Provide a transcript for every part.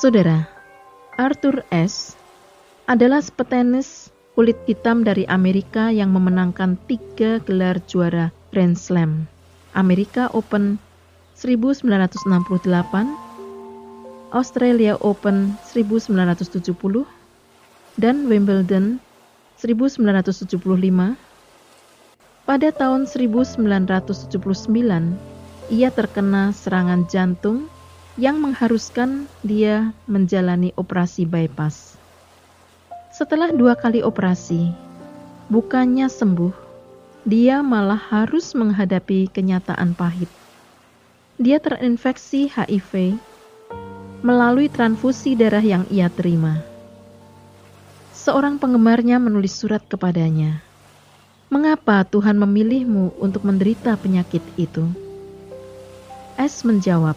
Saudara, Arthur S. adalah petenis kulit hitam dari Amerika yang memenangkan tiga gelar juara Grand Slam. Amerika Open 1968, Australia Open 1970, dan Wimbledon 1975. Pada tahun 1979, ia terkena serangan jantung yang mengharuskan dia menjalani operasi bypass. Setelah dua kali operasi, bukannya sembuh, dia malah harus menghadapi kenyataan pahit. Dia terinfeksi HIV melalui transfusi darah yang ia terima. Seorang penggemarnya menulis surat kepadanya. Mengapa Tuhan memilihmu untuk menderita penyakit itu? S menjawab,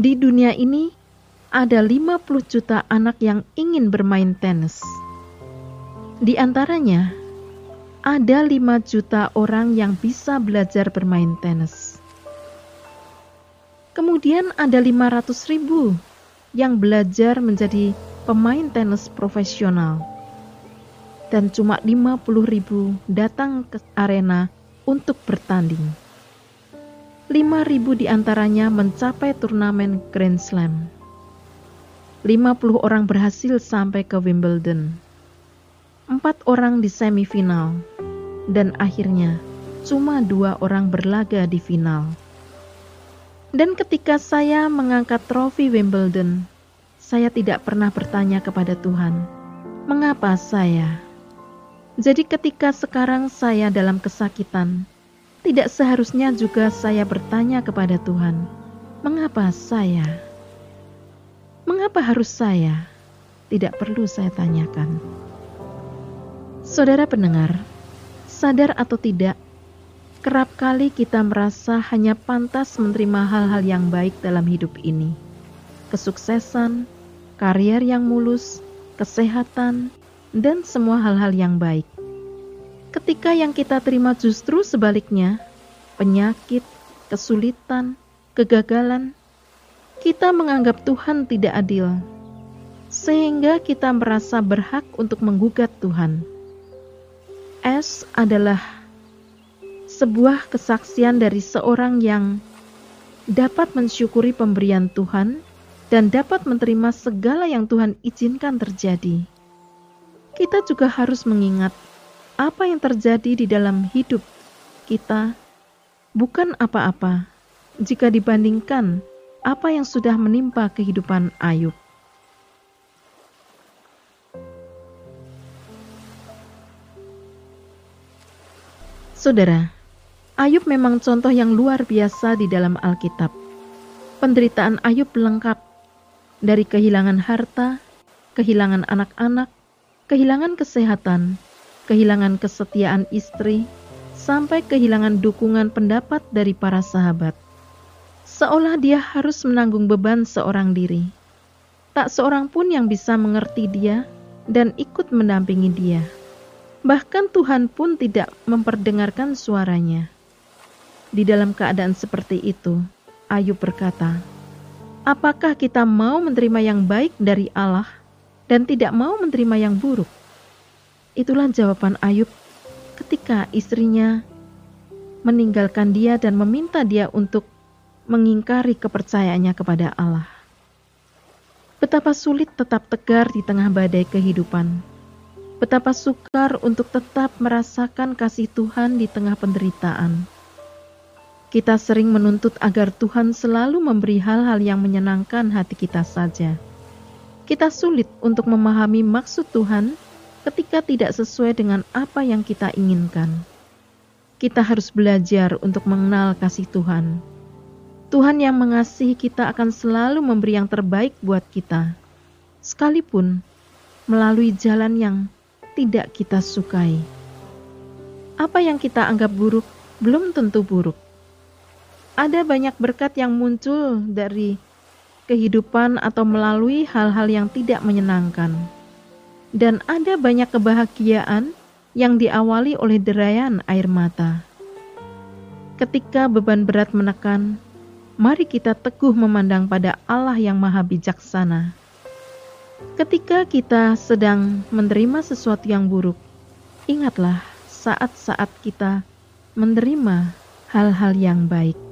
Di dunia ini ada 50 juta anak yang ingin bermain tenis. Di antaranya, ada 5 juta orang yang bisa belajar bermain tenis. Kemudian ada 500 ribu yang belajar menjadi pemain tenis profesional. Dan cuma 50 ribu datang ke arena untuk bertanding. 5 ribu di antaranya mencapai turnamen Grand Slam. 50 orang berhasil sampai ke Wimbledon. Empat orang di semifinal, dan akhirnya cuma dua orang berlaga di final. Dan ketika saya mengangkat trofi Wimbledon, saya tidak pernah bertanya kepada Tuhan, "Mengapa saya?" Jadi, ketika sekarang saya dalam kesakitan, tidak seharusnya juga saya bertanya kepada Tuhan, "Mengapa saya?" Mengapa harus saya? Tidak perlu saya tanyakan. Saudara pendengar, sadar atau tidak, kerap kali kita merasa hanya pantas menerima hal-hal yang baik dalam hidup ini. Kesuksesan, karier yang mulus, kesehatan, dan semua hal-hal yang baik. Ketika yang kita terima justru sebaliknya, penyakit, kesulitan, kegagalan, kita menganggap Tuhan tidak adil, sehingga kita merasa berhak untuk menggugat Tuhan. S adalah sebuah kesaksian dari seorang yang dapat mensyukuri pemberian Tuhan dan dapat menerima segala yang Tuhan izinkan terjadi. Kita juga harus mengingat apa yang terjadi di dalam hidup kita bukan apa-apa jika dibandingkan apa yang sudah menimpa kehidupan Ayub. Saudara, Ayub memang contoh yang luar biasa di dalam Alkitab. Penderitaan Ayub lengkap dari kehilangan harta, kehilangan anak-anak, kehilangan kesehatan, kehilangan kesetiaan istri, sampai kehilangan dukungan pendapat dari para sahabat seolah dia harus menanggung beban seorang diri. Tak seorang pun yang bisa mengerti dia dan ikut mendampingi dia. Bahkan Tuhan pun tidak memperdengarkan suaranya. Di dalam keadaan seperti itu, Ayub berkata, "Apakah kita mau menerima yang baik dari Allah dan tidak mau menerima yang buruk?" Itulah jawaban Ayub ketika istrinya meninggalkan dia dan meminta dia untuk mengingkari kepercayaannya kepada Allah. Betapa sulit tetap tegar di tengah badai kehidupan. Betapa sukar untuk tetap merasakan kasih Tuhan di tengah penderitaan. Kita sering menuntut agar Tuhan selalu memberi hal-hal yang menyenangkan hati kita saja. Kita sulit untuk memahami maksud Tuhan ketika tidak sesuai dengan apa yang kita inginkan. Kita harus belajar untuk mengenal kasih Tuhan Tuhan yang mengasihi kita akan selalu memberi yang terbaik buat kita, sekalipun melalui jalan yang tidak kita sukai. Apa yang kita anggap buruk belum tentu buruk. Ada banyak berkat yang muncul dari kehidupan atau melalui hal-hal yang tidak menyenangkan, dan ada banyak kebahagiaan yang diawali oleh derayan air mata. Ketika beban berat menekan, mari kita teguh memandang pada Allah yang Maha Bijaksana. Ketika kita sedang menerima sesuatu yang buruk, ingatlah saat-saat kita menerima hal-hal yang baik.